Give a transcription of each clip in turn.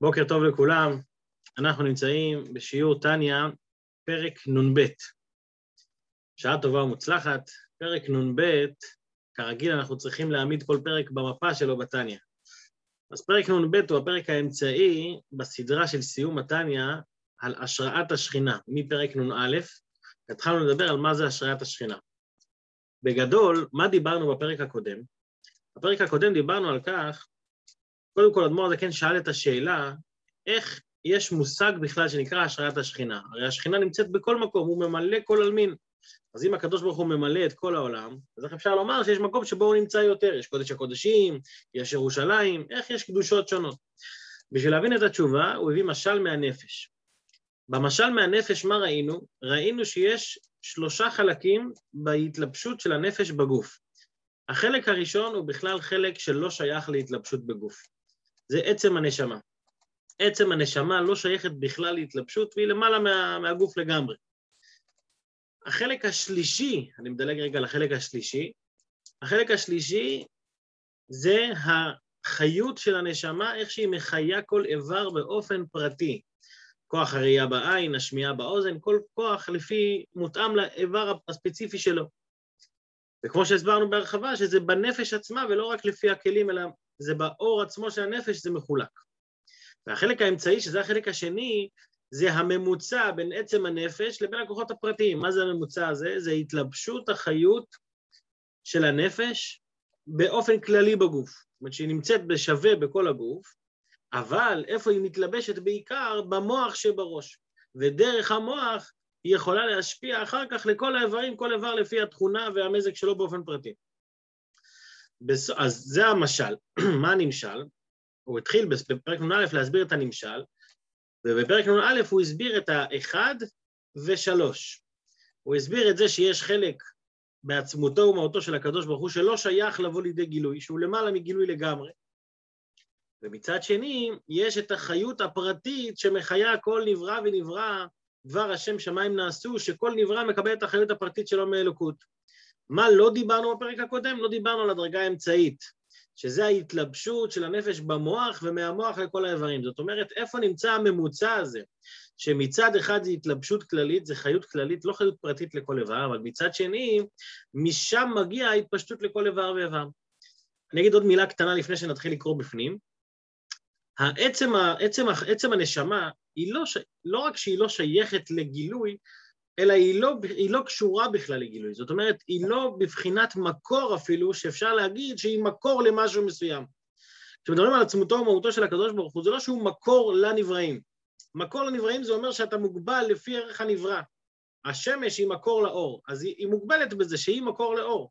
בוקר טוב לכולם, אנחנו נמצאים בשיעור טניה, פרק נ"ב. שעה טובה ומוצלחת, פרק נ"ב, כרגיל אנחנו צריכים להעמיד כל פרק במפה שלו בטניה. אז פרק נ"ב הוא הפרק האמצעי בסדרה של סיום הטניה על השראת השכינה, מפרק נ"א, התחלנו לדבר על מה זה השראת השכינה. בגדול, מה דיברנו בפרק הקודם? בפרק הקודם דיברנו על כך קודם כל, אדמו"ר הזקן שאל את השאלה, איך יש מושג בכלל שנקרא השראת השכינה? הרי השכינה נמצאת בכל מקום, הוא ממלא כל עלמין. אז אם הקדוש ברוך הוא ממלא את כל העולם, אז איך אפשר לומר שיש מקום שבו הוא נמצא יותר? יש קודש הקודשים, יש ירושלים, איך יש קדושות שונות? בשביל להבין את התשובה, הוא הביא משל מהנפש. במשל מהנפש, מה ראינו? ראינו שיש שלושה חלקים בהתלבשות של הנפש בגוף. החלק הראשון הוא בכלל חלק שלא שייך להתלבשות בגוף. זה עצם הנשמה. עצם הנשמה לא שייכת בכלל להתלבשות, והיא למעלה מה, מהגוף לגמרי. החלק השלישי, אני מדלג רגע לחלק השלישי, החלק השלישי זה החיות של הנשמה, איך שהיא מחיה כל איבר באופן פרטי. כוח הראייה בעין, השמיעה באוזן, כל כוח לפי, מותאם לאיבר הספציפי שלו. וכמו שהסברנו בהרחבה, שזה בנפש עצמה ולא רק לפי הכלים, אלא זה באור עצמו של הנפש, זה מחולק. והחלק האמצעי, שזה החלק השני, זה הממוצע בין עצם הנפש לבין הכוחות הפרטיים. מה זה הממוצע הזה? זה התלבשות החיות של הנפש באופן כללי בגוף. זאת אומרת שהיא נמצאת בשווה בכל הגוף, אבל איפה היא מתלבשת בעיקר? במוח שבראש. ודרך המוח היא יכולה להשפיע אחר כך לכל האיברים, כל איבר לפי התכונה והמזג שלו באופן פרטי. אז זה המשל. מה הנמשל? הוא התחיל בפרק נ"א להסביר את הנמשל, ובפרק נ"א הוא הסביר את האחד ושלוש. הוא הסביר את זה שיש חלק בעצמותו ומהותו של הקדוש ברוך הוא שלא שייך לבוא לידי גילוי, שהוא למעלה מגילוי לגמרי. ומצד שני, יש את החיות הפרטית שמחיה כל נברא ונברא, דבר השם שמיים נעשו, שכל נברא מקבל את החיות הפרטית שלו מאלוקות. מה לא דיברנו בפרק הקודם? לא דיברנו על הדרגה האמצעית, שזה ההתלבשות של הנפש במוח ומהמוח לכל האיברים. זאת אומרת, איפה נמצא הממוצע הזה? שמצד אחד זה התלבשות כללית, זה חיות כללית, לא חיות פרטית לכל איבר, אבל מצד שני, משם מגיעה ההתפשטות לכל איבר ואיבר. אני אגיד עוד מילה קטנה לפני שנתחיל לקרוא בפנים. העצם, העצם, עצם הנשמה, היא לא, לא רק שהיא לא שייכת לגילוי, אלא היא לא, היא לא קשורה בכלל לגילוי. זאת אומרת, היא לא בבחינת מקור אפילו, שאפשר להגיד שהיא מקור למשהו מסוים. כשמדברים על עצמותו ומהותו של הקדוש ברוך הוא, זה לא שהוא מקור לנבראים. מקור לנבראים זה אומר שאתה מוגבל לפי ערך הנברא. השמש היא מקור לאור, אז היא, היא מוגבלת בזה שהיא מקור לאור.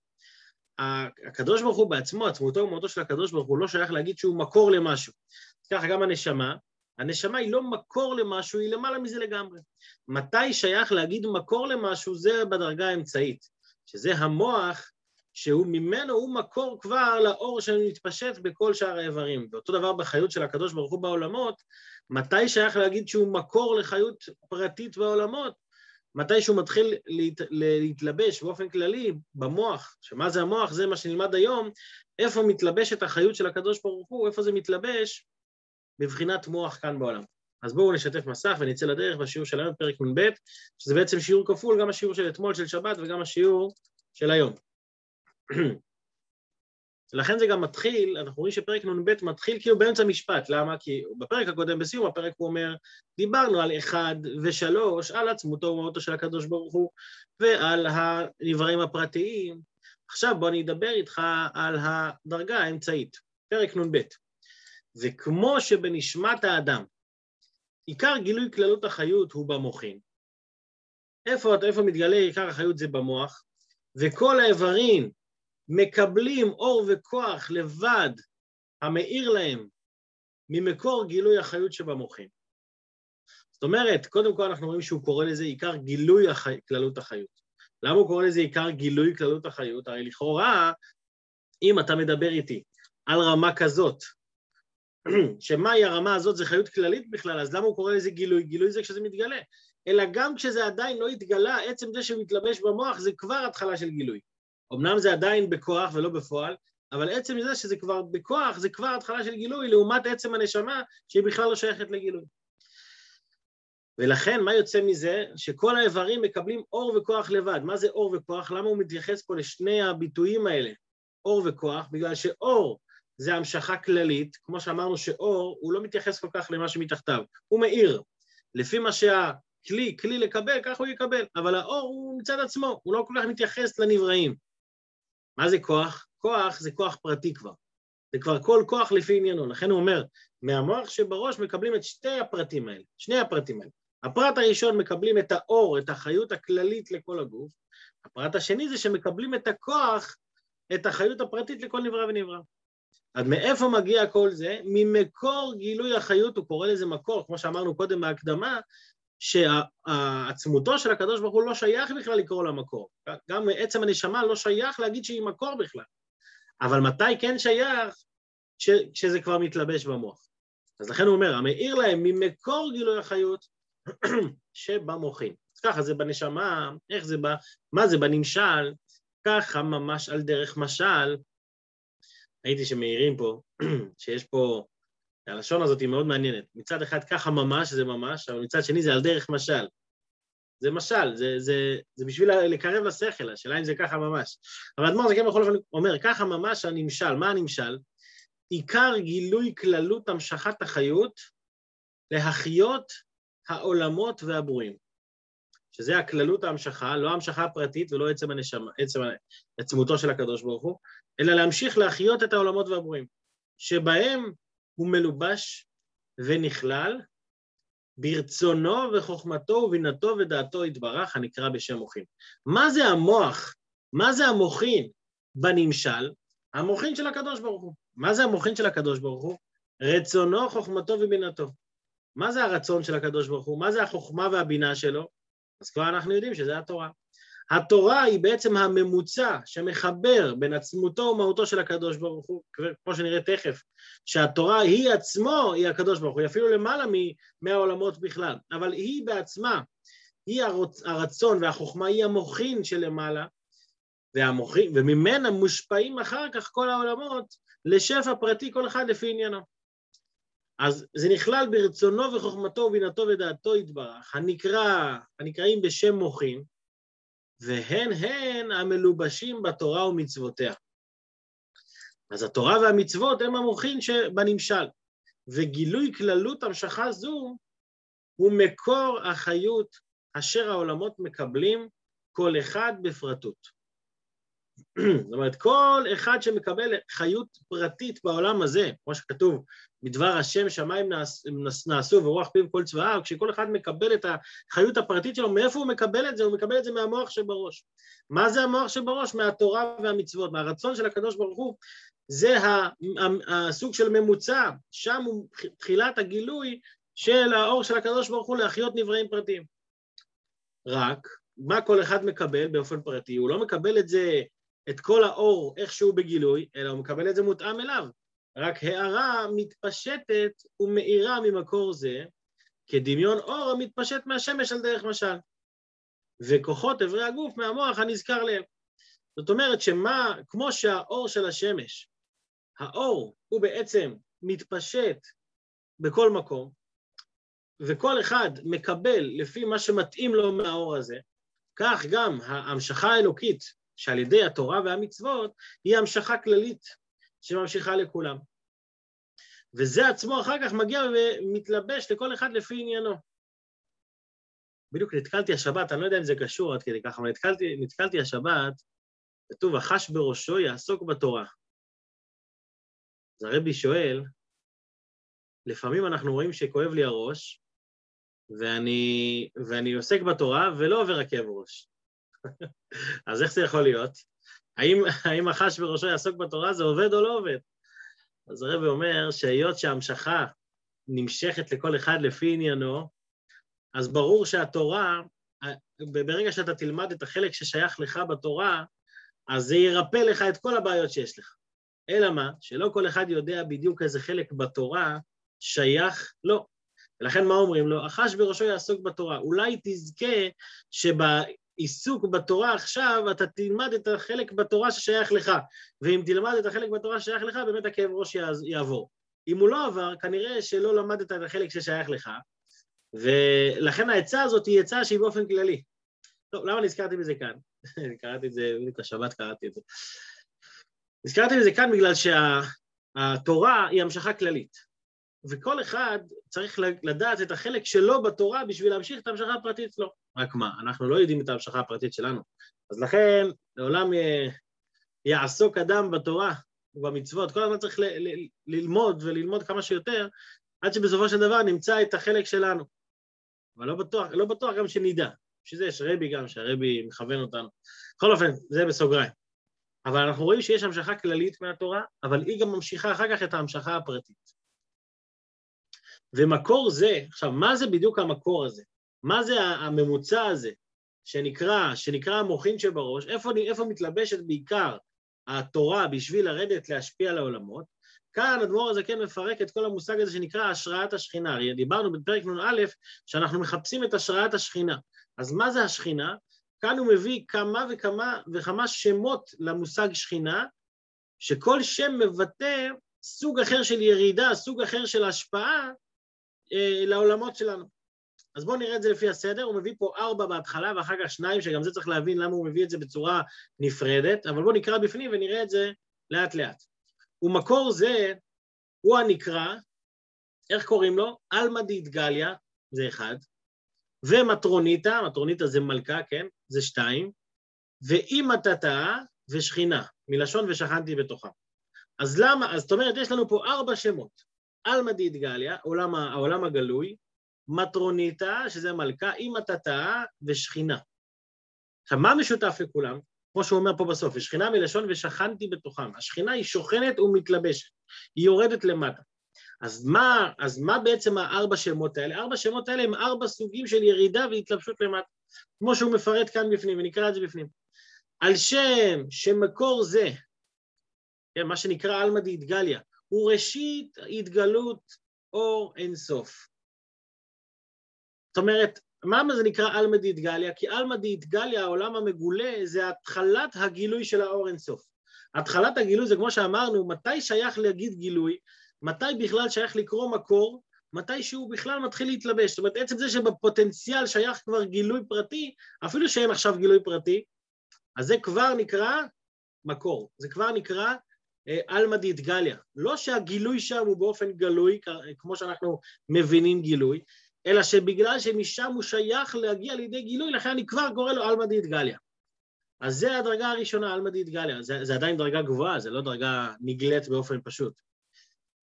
הקדוש ברוך הוא בעצמו, עצמותו ומהותו של הקדוש ברוך הוא לא שייך להגיד שהוא מקור למשהו. ככה גם הנשמה, הנשמה היא לא מקור למשהו, היא למעלה מזה לגמרי. מתי שייך להגיד מקור למשהו? זה בדרגה האמצעית, שזה המוח שהוא ממנו, הוא מקור כבר לאור שמתפשט בכל שאר האיברים. ואותו דבר בחיות של הקדוש ברוך הוא בעולמות, מתי שייך להגיד שהוא מקור לחיות פרטית בעולמות? מתי שהוא מתחיל להת, להתלבש באופן כללי במוח, שמה זה המוח? זה מה שנלמד היום, איפה מתלבשת החיות של הקדוש ברוך הוא, איפה זה מתלבש? בבחינת מוח כאן בעולם. אז בואו נשתף מסך ונצא לדרך בשיעור של היום, פרק נ"ב, שזה בעצם שיעור כפול, גם השיעור של אתמול של שבת וגם השיעור של היום. לכן זה גם מתחיל, אנחנו רואים שפרק נ"ב מתחיל כאילו באמצע משפט, למה? כי בפרק הקודם, בסיום הפרק הוא אומר, דיברנו על אחד ושלוש, על עצמותו ומהותו של הקדוש ברוך הוא, ועל הנבראים הפרטיים. עכשיו בוא אני אדבר איתך על הדרגה האמצעית, פרק נ"ב. וכמו שבנשמת האדם עיקר גילוי כללות החיות הוא במוחין, איפה, איפה מתגלה עיקר החיות זה במוח, וכל האיברים מקבלים אור וכוח לבד המאיר להם ממקור גילוי החיות שבמוחין. זאת אומרת, קודם כל אנחנו רואים שהוא קורא לזה עיקר גילוי החי... כללות החיות. למה הוא קורא לזה עיקר גילוי כללות החיות? הרי לכאורה, אם אתה מדבר איתי על רמה כזאת, שמהי הרמה הזאת זה חיות כללית בכלל, אז למה הוא קורא לזה גילוי? גילוי זה כשזה מתגלה. אלא גם כשזה עדיין לא התגלה, עצם זה שהוא מתלבש במוח זה כבר התחלה של גילוי. אמנם זה עדיין בכוח ולא בפועל, אבל עצם זה שזה כבר בכוח, זה כבר התחלה של גילוי, לעומת עצם הנשמה, שהיא בכלל לא שייכת לגילוי. ולכן, מה יוצא מזה? שכל האיברים מקבלים אור וכוח לבד. מה זה אור וכוח? למה הוא מתייחס פה לשני הביטויים האלה, אור וכוח? בגלל שאור זה המשכה כללית, כמו שאמרנו שאור, הוא לא מתייחס כל כך למה שמתחתיו, הוא מאיר. לפי מה שהכלי, כלי לקבל, כך הוא יקבל, אבל האור הוא מצד עצמו, הוא לא כל כך מתייחס לנבראים. מה זה כוח? כוח זה כוח פרטי כבר. זה כבר כל כוח לפי עניינו. לכן הוא אומר, מהמוח שבראש מקבלים את שתי הפרטים האלה, שני הפרטים האלה. הפרט הראשון מקבלים את האור, את החיות הכללית לכל הגוף, הפרט השני זה שמקבלים את הכוח, את החיות הפרטית לכל נברא ונברא. אז מאיפה מגיע כל זה? ממקור גילוי החיות, הוא קורא לזה מקור, כמו שאמרנו קודם בהקדמה, שעצמותו של הקדוש ברוך הוא לא שייך בכלל לקרוא לה מקור. גם עצם הנשמה לא שייך להגיד שהיא מקור בכלל. אבל מתי כן שייך? כשזה כבר מתלבש במוח. אז לכן הוא אומר, המאיר להם ממקור גילוי החיות שבמוחין. אז ככה זה בנשמה, איך זה בא, מה זה בנמשל, ככה ממש על דרך משל. ראיתי שמעירים פה, שיש פה, הלשון הזאת היא מאוד מעניינת. מצד אחד ככה ממש זה ממש, אבל מצד שני זה על דרך משל. זה משל, זה, זה, זה בשביל לקרב לשכל, השאלה אם זה ככה ממש. אבל אדמו"ר זה כן בכל אופן אומר, ככה ממש הנמשל, מה הנמשל? עיקר גילוי כללות המשכת החיות להחיות העולמות והברואים. שזה הכללות ההמשכה, לא ההמשכה הפרטית ולא עצם הנשמה, עצם עצמותו של הקדוש ברוך הוא, אלא להמשיך להחיות את העולמות והברואים, שבהם הוא מלובש ונכלל ברצונו וחוכמתו ובינתו ודעתו יתברך, הנקרא בשם מוחין. מה זה המוח? מה זה המוחין בנמשל? המוחין של הקדוש ברוך הוא. מה זה המוחין של הקדוש ברוך הוא? רצונו, חוכמתו ובינתו. מה זה הרצון של הקדוש ברוך הוא? מה זה החוכמה והבינה שלו? אז כבר אנחנו יודעים שזה התורה. התורה היא בעצם הממוצע שמחבר בין עצמותו ומהותו של הקדוש ברוך הוא, כמו שנראה תכף, שהתורה היא עצמו, היא הקדוש ברוך הוא, היא אפילו למעלה מהעולמות בכלל, אבל היא בעצמה, היא הרצ... הרצון והחוכמה, היא המוחין שלמעלה, והמוחין, וממנה מושפעים אחר כך כל העולמות לשפע פרטי כל אחד לפי עניינו. אז זה נכלל ברצונו וחוכמתו ובינתו ודעתו יתברך, הנקרא, הנקראים בשם מוחין, והן הן המלובשים בתורה ומצוותיה. אז התורה והמצוות הם המוחין שבנמשל, וגילוי כללות המשכה זו הוא מקור החיות אשר העולמות מקבלים כל אחד בפרטות. זאת אומרת, כל אחד שמקבל חיות פרטית בעולם הזה, כמו שכתוב, מדבר השם שמיים נעשו ורוח פיו כל צבאה, כשכל אחד מקבל את החיות הפרטית שלו, מאיפה הוא מקבל את זה? הוא מקבל את זה מהמוח שבראש. מה זה המוח שבראש? מהתורה והמצוות, מהרצון של הקדוש ברוך הוא. זה הסוג של ממוצע, שם הוא תחילת הגילוי של האור של הקדוש ברוך הוא להחיות נבראים פרטיים. רק, מה כל אחד מקבל באופן פרטי? הוא לא מקבל את זה את כל האור איכשהו בגילוי, אלא הוא מקבל את זה מותאם אליו. רק הערה מתפשטת ומאירה ממקור זה, כדמיון אור המתפשט מהשמש על דרך משל. וכוחות אברי הגוף מהמוח הנזכר להם. זאת אומרת שמה, כמו שהאור של השמש, האור הוא בעצם מתפשט בכל מקום, וכל אחד מקבל לפי מה שמתאים לו מהאור הזה, כך גם ההמשכה האלוקית שעל ידי התורה והמצוות היא המשכה כללית שממשיכה לכולם. וזה עצמו אחר כך מגיע ומתלבש לכל אחד לפי עניינו. בדיוק נתקלתי השבת, אני לא יודע אם זה קשור עד כדי ככה, אבל נתקלתי, נתקלתי השבת, כתוב, החש בראשו יעסוק בתורה. אז הרבי שואל, לפעמים אנחנו רואים שכואב לי הראש, ואני, ואני עוסק בתורה ולא עובר הכאב ראש. אז איך זה יכול להיות? האם, האם החש בראשו יעסוק בתורה זה עובד או לא עובד? אז הרב אומר שהיות שההמשכה נמשכת לכל אחד לפי עניינו, אז ברור שהתורה, ברגע שאתה תלמד את החלק ששייך לך בתורה, אז זה ירפא לך את כל הבעיות שיש לך. אלא מה? שלא כל אחד יודע בדיוק איזה חלק בתורה שייך לו. לא. ולכן מה אומרים לו? החש בראשו יעסוק בתורה. אולי תזכה שב, עיסוק בתורה עכשיו, אתה תלמד את החלק בתורה ששייך לך, ואם תלמד את החלק בתורה ששייך לך, באמת הכאב ראש יעבור. אם הוא לא עבר, כנראה שלא למדת את החלק ששייך לך, ולכן העצה הזאת היא עצה שהיא באופן כללי. טוב, למה נזכרתי בזה כאן? קראתי את זה, בדיוק השבת קראתי את זה. נזכרתי בזה כאן בגלל שהתורה היא המשכה כללית, וכל אחד צריך לדעת את החלק שלו בתורה בשביל להמשיך את ההמשכה הפרטית שלו. רק מה, אנחנו לא יודעים את ההמשכה הפרטית שלנו. אז לכן, לעולם יעסוק אדם בתורה ובמצוות, כל הזמן צריך ללמוד וללמוד כמה שיותר, עד שבסופו של דבר נמצא את החלק שלנו. אבל לא בטוח, לא בטוח גם שנדע. בשביל זה יש רבי גם, שהרבי מכוון אותנו. בכל אופן, זה בסוגריים. אבל אנחנו רואים שיש המשכה כללית מהתורה, אבל היא גם ממשיכה אחר כך את ההמשכה הפרטית. ומקור זה, עכשיו, מה זה בדיוק המקור הזה? מה זה הממוצע הזה שנקרא, שנקרא המוחין שבראש? איפה, איפה מתלבשת בעיקר התורה בשביל לרדת להשפיע על העולמות? כאן אדמו"ר הזה כן מפרק את כל המושג הזה שנקרא השראת השכינה. הרי דיברנו בפרק נ"א שאנחנו מחפשים את השראת השכינה. אז מה זה השכינה? כאן הוא מביא כמה וכמה וכמה שמות למושג שכינה, שכל שם מבטא סוג אחר של ירידה, סוג אחר של השפעה לעולמות שלנו. אז בואו נראה את זה לפי הסדר, הוא מביא פה ארבע בהתחלה ואחר כך שניים, שגם זה צריך להבין למה הוא מביא את זה בצורה נפרדת, אבל בואו נקרא בפנים ונראה את זה לאט לאט. ומקור זה הוא הנקרא, איך קוראים לו? עלמא דאיטגליה, זה אחד, ומטרוניתא, מטרוניתא זה מלכה, כן? זה שתיים, ואימא תתאה ושכינה, מלשון ושכנתי בתוכה. אז למה, אז זאת אומרת, יש לנו פה ארבע שמות. עלמא דאיטגליה, העולם, הגלוי, מטרוניתא, שזה מלכה, אימא תתאה ושכינה. עכשיו, מה משותף לכולם? כמו שהוא אומר פה בסוף, ושכינה מלשון ושכנתי בתוכם. השכינה היא שוכנת ומתלבשת, היא יורדת למטה. אז מה, אז מה בעצם הארבע שמות האלה? ארבע שמות האלה הם ארבע סוגים של ירידה והתלבשות למטה, כמו שהוא מפרט כאן בפנים, ונקרא את זה בפנים. על שם שמקור זה, כן, מה שנקרא עלמא דאיטגליה, הוא ראשית התגלות אור אינסוף. זאת אומרת, מה זה נקרא עלמא דאיטגליה? כי עלמא דאיטגליה, העולם המגולה, זה התחלת הגילוי של האור אינסוף. התחלת הגילוי זה כמו שאמרנו, מתי שייך להגיד גילוי? מתי בכלל שייך לקרוא מקור? מתי שהוא בכלל מתחיל להתלבש. זאת אומרת, עצם זה שבפוטנציאל שייך כבר גילוי פרטי, אפילו שאין עכשיו גילוי פרטי, אז זה כבר נקרא מקור, זה כבר נקרא עלמא דאיטגליה. לא שהגילוי שם הוא באופן גלוי, כמו שאנחנו מבינים גילוי, אלא שבגלל שמשם הוא שייך להגיע לידי גילוי, לכן אני כבר קורא לו עלמא דאיטגליה. אז זה הדרגה הראשונה, עלמא דאיטגליה. זה, זה עדיין דרגה גבוהה, זה לא דרגה נגלית באופן פשוט.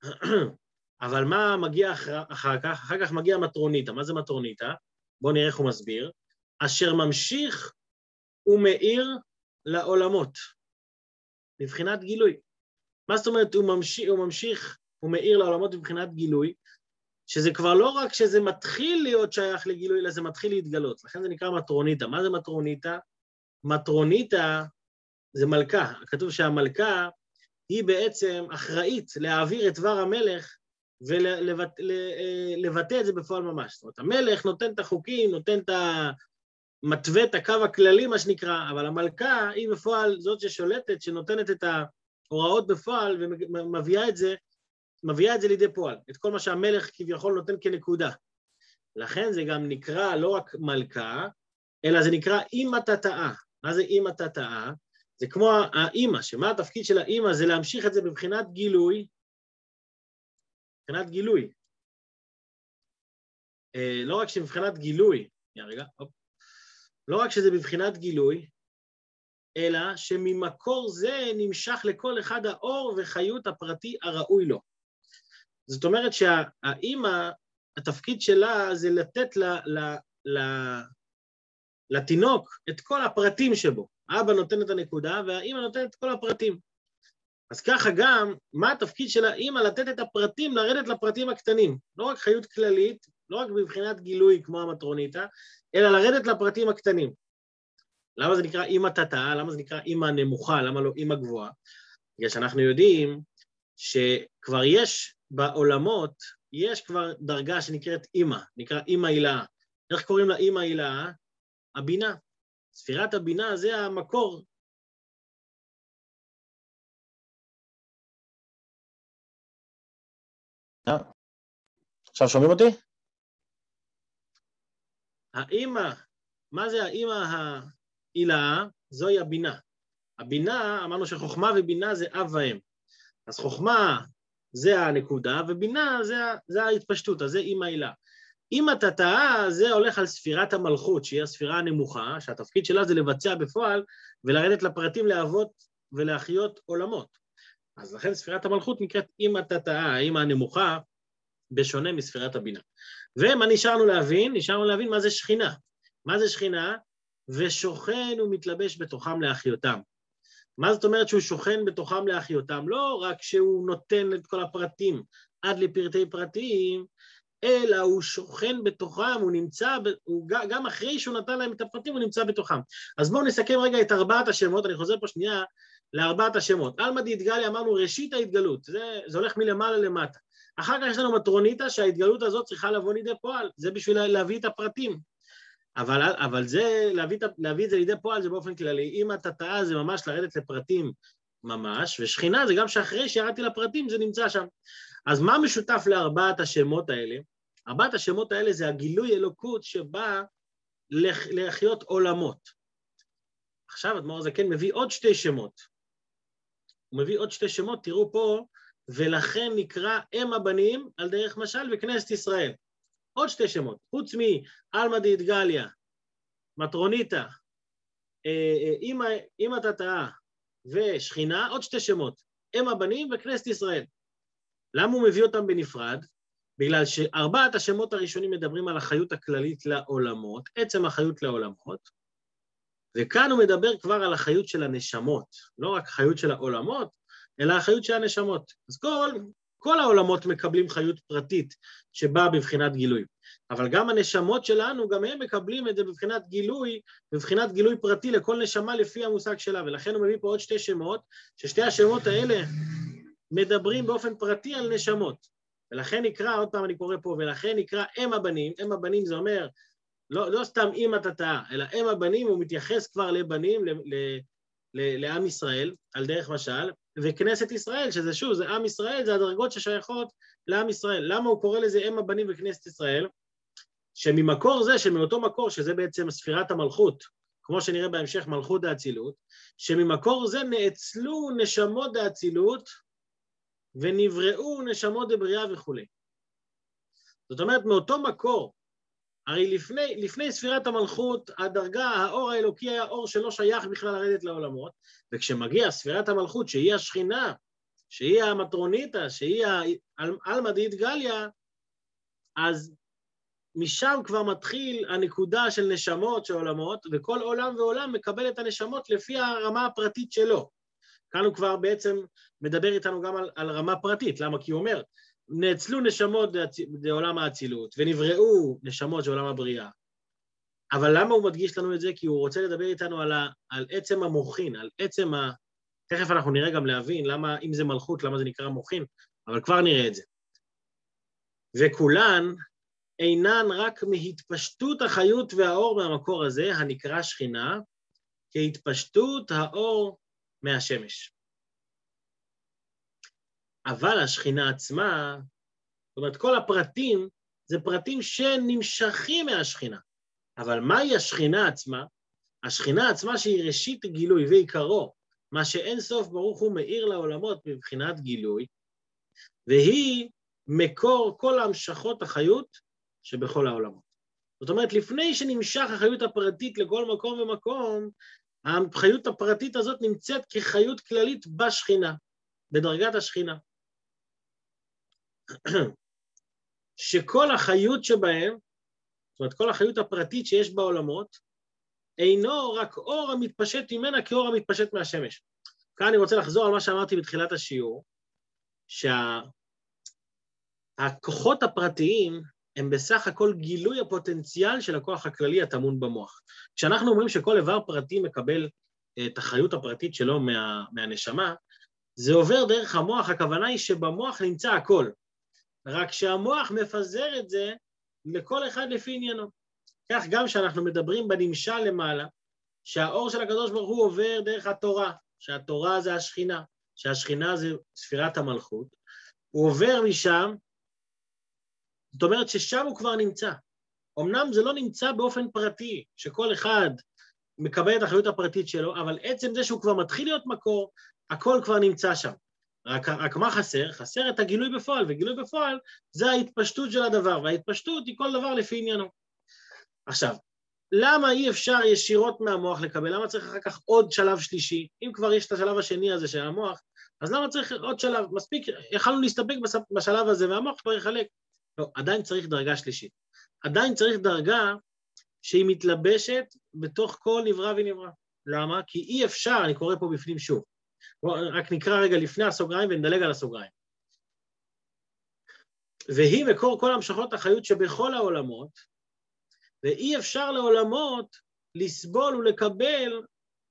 אבל מה מגיע אחר, אחר כך? אחר כך מגיע מטרוניתא. מה זה מטרוניתא? בואו נראה איך הוא מסביר. אשר ממשיך ומאיר לעולמות, מבחינת גילוי. מה זאת אומרת הוא ממשיך, הוא ממשיך ומאיר לעולמות מבחינת גילוי? שזה כבר לא רק שזה מתחיל להיות שייך לגילוי, אלא זה מתחיל להתגלות. לכן זה נקרא מטרוניתא. מה זה מטרוניתא? מטרוניתא זה מלכה. כתוב שהמלכה היא בעצם אחראית להעביר את דבר המלך ולבטא את זה בפועל ממש. זאת אומרת, המלך נותן את החוקים, נותן את ה... מתווה את הקו הכללי, מה שנקרא, אבל המלכה היא בפועל זאת ששולטת, שנותנת את ההוראות בפועל ומביאה את זה מביאה את זה לידי פועל, את כל מה שהמלך כביכול נותן כנקודה. לכן זה גם נקרא לא רק מלכה, אלא זה נקרא אימא תתאה. מה זה אימא תתאה? זה כמו האימא, שמה התפקיד של האימא? זה להמשיך את זה בבחינת גילוי, מבחינת גילוי. אה, לא רק שמבחינת גילוי, רגע, הופ. לא רק שזה בבחינת גילוי, אלא שממקור זה נמשך לכל אחד האור וחיות הפרטי הראוי לו. זאת אומרת שהאימא, התפקיד שלה זה לתת ל, ל, ל, לתינוק את כל הפרטים שבו. האבא נותן את הנקודה והאימא נותנת את כל הפרטים. אז ככה גם, מה התפקיד של האימא לתת את הפרטים, לרדת לפרטים הקטנים. לא רק חיות כללית, לא רק מבחינת גילוי כמו המטרוניתא, אלא לרדת לפרטים הקטנים. למה זה נקרא אימא תתאה? למה זה נקרא אימא נמוכה? למה לא אימא גבוהה? בגלל שאנחנו יודעים שכבר יש בעולמות, יש כבר דרגה שנקראת אימא, נקרא אימא הילאה. איך קוראים לה אימא הילאה? הבינה. ספירת הבינה זה המקור. עכשיו שומעים אותי? האימא, מה זה האימא העילאה? זוהי הבינה. הבינה, אמרנו שחוכמה ובינה זה אב ואם. אז חוכמה זה הנקודה, ובינה זה, זה ההתפשטות, אז זה אימא הילה. אתה טעה, זה הולך על ספירת המלכות, שהיא הספירה הנמוכה, שהתפקיד שלה זה לבצע בפועל ולרדת לפרטים להוות ולהחיות עולמות. אז לכן ספירת המלכות נקראת אם אתה טעה, האימא הנמוכה, בשונה מספירת הבינה. ומה נשארנו להבין? נשארנו להבין מה זה שכינה. מה זה שכינה? ושוכן ומתלבש בתוכם להחיותם. מה זאת אומרת שהוא שוכן בתוכם להחיותם? לא רק שהוא נותן את כל הפרטים עד לפרטי פרטים, אלא הוא שוכן בתוכם, הוא נמצא, הוא, גם אחרי שהוא נתן להם את הפרטים, הוא נמצא בתוכם. אז בואו נסכם רגע את ארבעת השמות, אני חוזר פה שנייה לארבעת השמות. עלמא דיתגליה אמרנו ראשית ההתגלות, זה, זה הולך מלמעלה למטה. אחר כך יש לנו מטרוניתא שההתגלות הזאת צריכה לבוא לידי פועל, זה בשביל להביא את הפרטים. אבל, אבל זה, להביא, להביא את זה לידי פועל זה באופן כללי. אם אתה טעה זה ממש לרדת לפרטים ממש, ושכינה זה גם שאחרי שירדתי לפרטים זה נמצא שם. אז מה משותף לארבעת השמות האלה? ארבעת השמות האלה זה הגילוי אלוקות שבא לחיות עולמות. עכשיו אדמו"ר הזקן מביא עוד שתי שמות. הוא מביא עוד שתי שמות, תראו פה, ולכן נקרא אם הבנים על דרך משל וכנסת ישראל. עוד שתי שמות, חוץ מעלמא דאידגליה, מטרוניתא, אימא תתאה ושכינה, עוד שתי שמות, אם הבנים וכנסת ישראל. למה הוא מביא אותם בנפרד? בגלל שארבעת השמות הראשונים מדברים על החיות הכללית לעולמות, עצם החיות לעולמות, וכאן הוא מדבר כבר על החיות של הנשמות, לא רק החיות של העולמות, אלא החיות של הנשמות. אז כל, כל העולמות מקבלים חיות פרטית שבאה בבחינת גילוי. אבל גם הנשמות שלנו, גם הם מקבלים את זה בבחינת גילוי, בבחינת גילוי פרטי לכל נשמה לפי המושג שלה, ולכן הוא מביא פה עוד שתי שמות, ששתי השמות האלה מדברים באופן פרטי על נשמות. ולכן נקרא, עוד פעם אני קורא פה, ולכן נקרא אם הבנים, אם הבנים זה אומר, לא, לא סתם אם אתה טעה, אלא אם הבנים, הוא מתייחס כבר לבנים, ל, ל, לעם ישראל, על דרך משל, וכנסת ישראל, שזה שוב, זה עם ישראל, זה הדרגות ששייכות לעם ישראל. למה הוא קורא לזה אם הבנים וכנסת ישראל? שממקור זה, שמאותו מקור, שזה בעצם ספירת המלכות, כמו שנראה בהמשך מלכות דאצילות, שממקור זה נאצלו נשמות דאצילות ונבראו נשמות דבריאה וכולי. זאת אומרת, מאותו מקור, הרי לפני, לפני ספירת המלכות, הדרגה, האור האלוקי היה אור שלא שייך בכלל לרדת לעולמות, וכשמגיע ספירת המלכות, שהיא השכינה, שהיא המטרוניתא, שהיא עלמא דאית גליה, אז משם כבר מתחיל הנקודה של נשמות, של עולמות, וכל עולם ועולם מקבל את הנשמות לפי הרמה הפרטית שלו. כאן הוא כבר בעצם מדבר איתנו גם על, על רמה פרטית, למה? כי הוא אומר, נאצלו נשמות לעולם האצילות ונבראו נשמות של עולם הבריאה. אבל למה הוא מדגיש לנו את זה? כי הוא רוצה לדבר איתנו על, ה, על עצם המוחין, על עצם ה... תכף אנחנו נראה גם להבין למה, אם זה מלכות, למה זה נקרא מוחין, אבל כבר נראה את זה. וכולן אינן רק מהתפשטות החיות והאור מהמקור הזה, הנקרא שכינה, כהתפשטות האור מהשמש. אבל השכינה עצמה, זאת אומרת, כל הפרטים זה פרטים שנמשכים מהשכינה. אבל מהי השכינה עצמה? השכינה עצמה שהיא ראשית גילוי ועיקרו, מה שאין סוף ברוך הוא מאיר לעולמות מבחינת גילוי, והיא מקור כל המשכות החיות שבכל העולמות. זאת אומרת, לפני שנמשך החיות הפרטית לכל מקום ומקום, החיות הפרטית הזאת נמצאת כחיות כללית בשכינה, בדרגת השכינה. שכל החיות שבהם, זאת אומרת, כל החיות הפרטית שיש בעולמות, אינו רק אור המתפשט ממנה כאור המתפשט מהשמש. כאן אני רוצה לחזור על מה שאמרתי בתחילת השיעור, שהכוחות הפרטיים הם בסך הכל גילוי הפוטנציאל של הכוח הכללי הטמון במוח. כשאנחנו אומרים שכל איבר פרטי מקבל את החיות הפרטית שלו מה, מהנשמה, זה עובר דרך המוח, הכוונה היא שבמוח נמצא הכל, רק שהמוח מפזר את זה לכל אחד לפי עניינו. כך גם כשאנחנו מדברים בנמשל למעלה, שהאור של הקדוש ברוך הוא עובר דרך התורה, שהתורה זה השכינה, שהשכינה זה ספירת המלכות, הוא עובר משם, זאת אומרת ששם הוא כבר נמצא. אמנם זה לא נמצא באופן פרטי, שכל אחד מקבל את האחריות הפרטית שלו, אבל עצם זה שהוא כבר מתחיל להיות מקור, הכל כבר נמצא שם. רק, רק מה חסר? חסר את הגילוי בפועל, וגילוי בפועל זה ההתפשטות של הדבר, וההתפשטות היא כל דבר לפי עניינו. עכשיו, למה אי אפשר ישירות מהמוח לקבל? למה צריך אחר כך עוד שלב שלישי? אם כבר יש את השלב השני הזה של המוח, אז למה צריך עוד שלב? מספיק, יכלנו להסתפק בשלב הזה והמוח כבר יחלק. לא, עדיין צריך דרגה שלישית. עדיין צריך דרגה שהיא מתלבשת בתוך כל נברא ונברא. למה? כי אי אפשר, אני קורא פה בפנים שוב. רק נקרא רגע לפני הסוגריים ונדלג על הסוגריים. והיא מקור כל המשכות החיות שבכל העולמות, ואי אפשר לעולמות לסבול ולקבל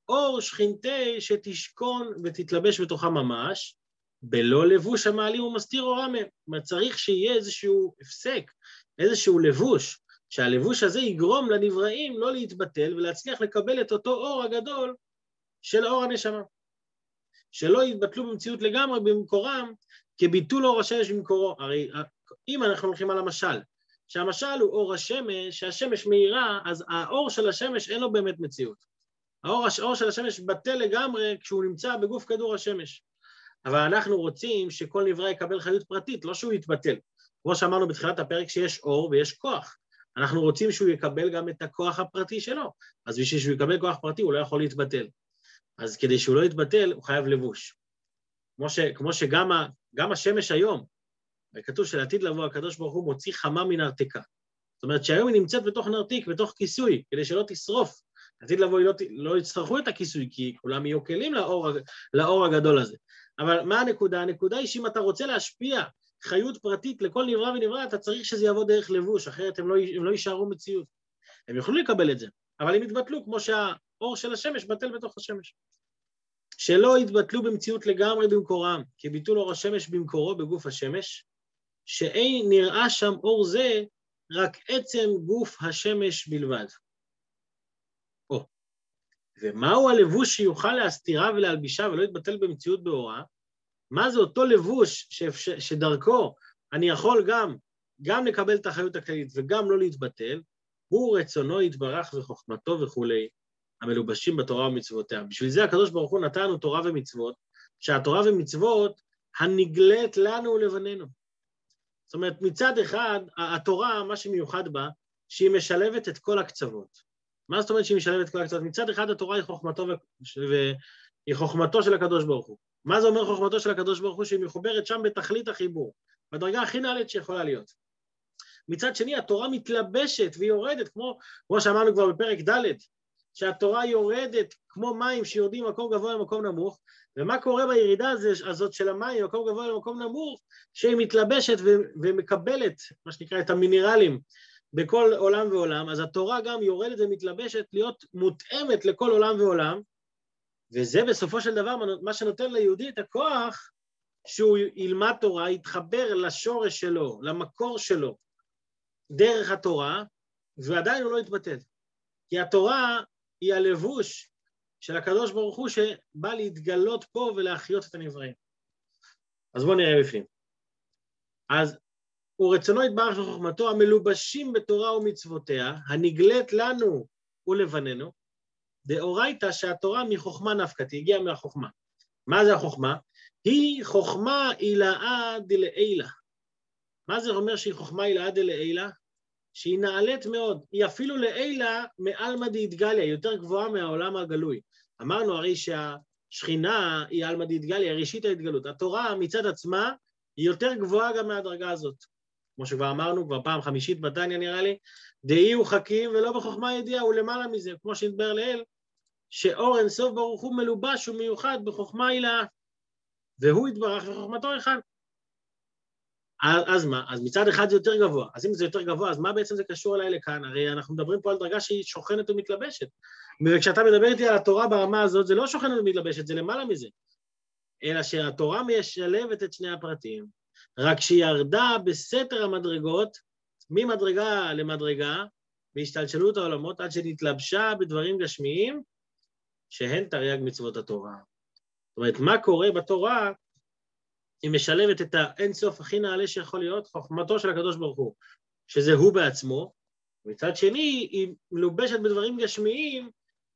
אור שכינתי שתשכון ותתלבש בתוכה ממש, בלא לבוש המעלים ומסתיר אורה מהם. זאת אומרת, צריך שיהיה איזשהו הפסק, איזשהו לבוש, שהלבוש הזה יגרום לנבראים לא להתבטל ולהצליח לקבל את אותו אור הגדול של אור הנשמה. שלא יתבטלו במציאות לגמרי במקורם כביטול אור השמש במקורו. הרי אם אנחנו הולכים על המשל, שהמשל הוא אור השמש, שהשמש מאירה, אז האור של השמש אין לו באמת מציאות. האור, האור של השמש בטל לגמרי כשהוא נמצא בגוף כדור השמש. אבל אנחנו רוצים שכל נברא יקבל חיות פרטית, לא שהוא יתבטל. כמו שאמרנו בתחילת הפרק שיש אור ויש כוח. אנחנו רוצים שהוא יקבל גם את הכוח הפרטי שלו. אז בשביל שהוא יקבל כוח פרטי הוא לא יכול להתבטל. אז כדי שהוא לא יתבטל, הוא חייב לבוש. כמו, ש, כמו שגם ה, גם השמש היום, כתוב שלעתיד לבוא הקדוש ברוך הוא מוציא חמה מנרתיקה. זאת אומרת שהיום היא נמצאת בתוך נרתיק, בתוך כיסוי, כדי שלא תשרוף. עתיד לבוא לא, לא יצטרכו את הכיסוי, כי כולם יהיו כלים לאור, לאור הגדול הזה. אבל מה הנקודה? הנקודה היא שאם אתה רוצה להשפיע חיות פרטית לכל נברא ונברא, אתה צריך שזה יבוא דרך לבוש, אחרת הם לא, הם לא יישארו מציאות. הם יוכלו לקבל את זה, אבל הם יתבטלו כמו שהאור של השמש בטל בתוך השמש. שלא יתבטלו במציאות לגמרי במקורם, כביטול אור השמש במקורו בגוף השמש, שאין נראה שם אור זה, רק עצם גוף השמש בלבד. או, ומהו הלבוש שיוכל להסתירה ולהלבישה ולא יתבטל במציאות באורה? מה זה אותו לבוש שאפש... שדרכו אני יכול גם, גם לקבל את החיות הכללית וגם לא להתבטל? הוא רצונו יתברך וחוכמתו וכולי, המלובשים בתורה ומצוותיה. בשביל זה הקדוש ברוך הוא נתן לנו תורה ומצוות, שהתורה ומצוות הנגלית לנו ולבנינו. זאת אומרת, מצד אחד, התורה, מה שמיוחד בה, שהיא משלבת את כל הקצוות. מה זאת אומרת שהיא משלבת את כל הקצוות? מצד אחד התורה היא חוכמתו, ו... והיא חוכמתו של הקדוש ברוך הוא. מה זה אומר חוכמתו של הקדוש ברוך הוא? שהיא מחוברת שם בתכלית החיבור, בדרגה הכי נעלית שיכולה להיות. מצד שני, התורה מתלבשת והיא יורדת, כמו, כמו שאמרנו כבר בפרק ד', שהתורה יורדת כמו מים שיורדים ממקום גבוה למקום נמוך, ומה קורה בירידה הזאת של המים ממקום גבוה למקום נמוך, שהיא מתלבשת ומקבלת, מה שנקרא, את המינרלים בכל עולם ועולם, אז התורה גם יורדת ומתלבשת להיות מותאמת לכל עולם ועולם, וזה בסופו של דבר מה שנותן ליהודי את הכוח שהוא ילמד תורה, יתחבר לשורש שלו, למקור שלו, דרך התורה, ועדיין הוא לא יתבטל. כי התורה היא הלבוש של הקדוש ברוך הוא שבא להתגלות פה ולהחיות את הנבראים. אז בואו נראה בפנים. אז הוא רצונו יתברך וחוכמתו המלובשים בתורה ומצוותיה, הנגלית לנו ולבנינו, דאורייתא שהתורה מחוכמה נפקתי, הגיעה מהחוכמה. מה זה החוכמה? היא חוכמה עילאה דלעילה. מה זה אומר שהיא חוכמה עילאה דלעילה? שהיא נעלית מאוד, היא אפילו לעילה מעלמא דאידגליה, יותר גבוהה מהעולם הגלוי. אמרנו הרי שהשכינה היא עלמא דאידגליה, ראשית ההתגלות. התורה מצד עצמה היא יותר גבוהה גם מהדרגה הזאת. כמו שכבר אמרנו, כבר פעם חמישית בתניא נראה לי, דאי הוא חכים ולא בחוכמה ידיעה, הוא למעלה מזה, כמו שנדבר לאל, שאור אינסוף ברוך הוא מלובש ומיוחד בחוכמה הילאה, והוא יתברך וחוכמתו אחד. אז מה? אז מצד אחד זה יותר גבוה. אז אם זה יותר גבוה, אז מה בעצם זה קשור אליי לכאן? הרי אנחנו מדברים פה על דרגה שהיא שוכנת ומתלבשת. וכשאתה מדבר איתי על התורה ברמה הזאת, זה לא שוכנת ומתלבשת, זה למעלה מזה. אלא שהתורה משלבת את שני הפרטים, רק שהיא ירדה בסתר המדרגות, ממדרגה למדרגה, בהשתלשלות העולמות, עד שנתלבשה בדברים גשמיים, שהן תרי"ג מצוות התורה. זאת אומרת, מה קורה בתורה, היא משלבת את האינסוף הכי נעלה שיכול להיות, חוכמתו של הקדוש ברוך הוא, שזה הוא בעצמו, מצד שני, היא מלובשת בדברים גשמיים,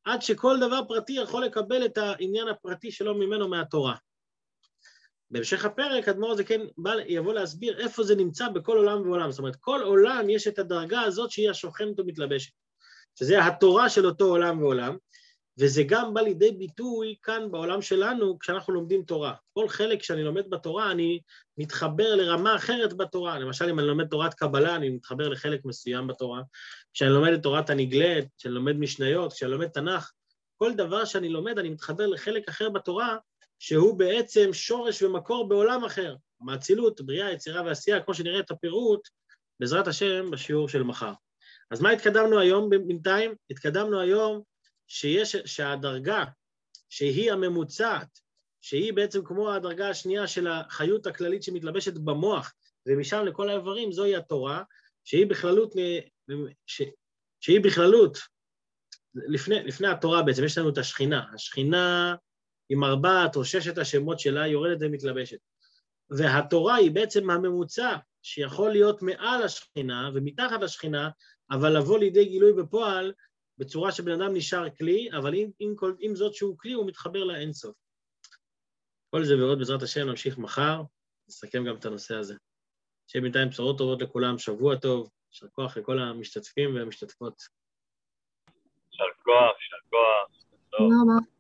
עד שכל דבר פרטי יכול לקבל את העניין הפרטי שלו ממנו מהתורה. בהמשך הפרק, אדמו"ר הזה כן בא, יבוא להסביר איפה זה נמצא בכל עולם ועולם. זאת אומרת, כל עולם יש את הדרגה הזאת שהיא השוכנת ומתלבשת, שזה התורה של אותו עולם ועולם, וזה גם בא לידי ביטוי כאן בעולם שלנו כשאנחנו לומדים תורה. כל חלק שאני לומד בתורה, אני מתחבר לרמה אחרת בתורה. למשל, אם אני לומד תורת קבלה, אני מתחבר לחלק מסוים בתורה. כשאני לומד את תורת הנגלית, כשאני לומד משניות, כשאני לומד תנ"ך, כל דבר שאני לומד, אני מתחבר לחלק אחר בתורה, שהוא בעצם שורש ומקור בעולם אחר. מאצילות, בריאה, יצירה ועשייה, כמו שנראה את הפירוט, בעזרת השם, בשיעור של מחר. אז מה התקדמנו היום בינתיים? התקדמנו היום שיש, שהדרגה שהיא הממוצעת, שהיא בעצם כמו הדרגה השנייה של החיות הכללית שמתלבשת במוח, ומשם לכל האיברים, זוהי התורה, שהיא בכללות, ש, שהיא בכללות, לפני, לפני התורה בעצם, יש לנו את השכינה. השכינה עם ארבעת או ששת השמות שלה, יורדת ומתלבשת. והתורה היא בעצם הממוצע שיכול להיות מעל השכינה ומתחת לשכינה, אבל לבוא לידי גילוי בפועל בצורה שבן אדם נשאר כלי, אבל עם, עם, כל, עם זאת שהוא כלי, הוא מתחבר לאינסוף. כל זה ועוד בעזרת השם נמשיך מחר, נסכם גם את הנושא הזה. שיהיה בינתיים בשורות טובות לכולם, שבוע טוב, יישר כוח לכל המשתתפים והמשתתפות. יישר כוח, יישר כוח. תודה רבה.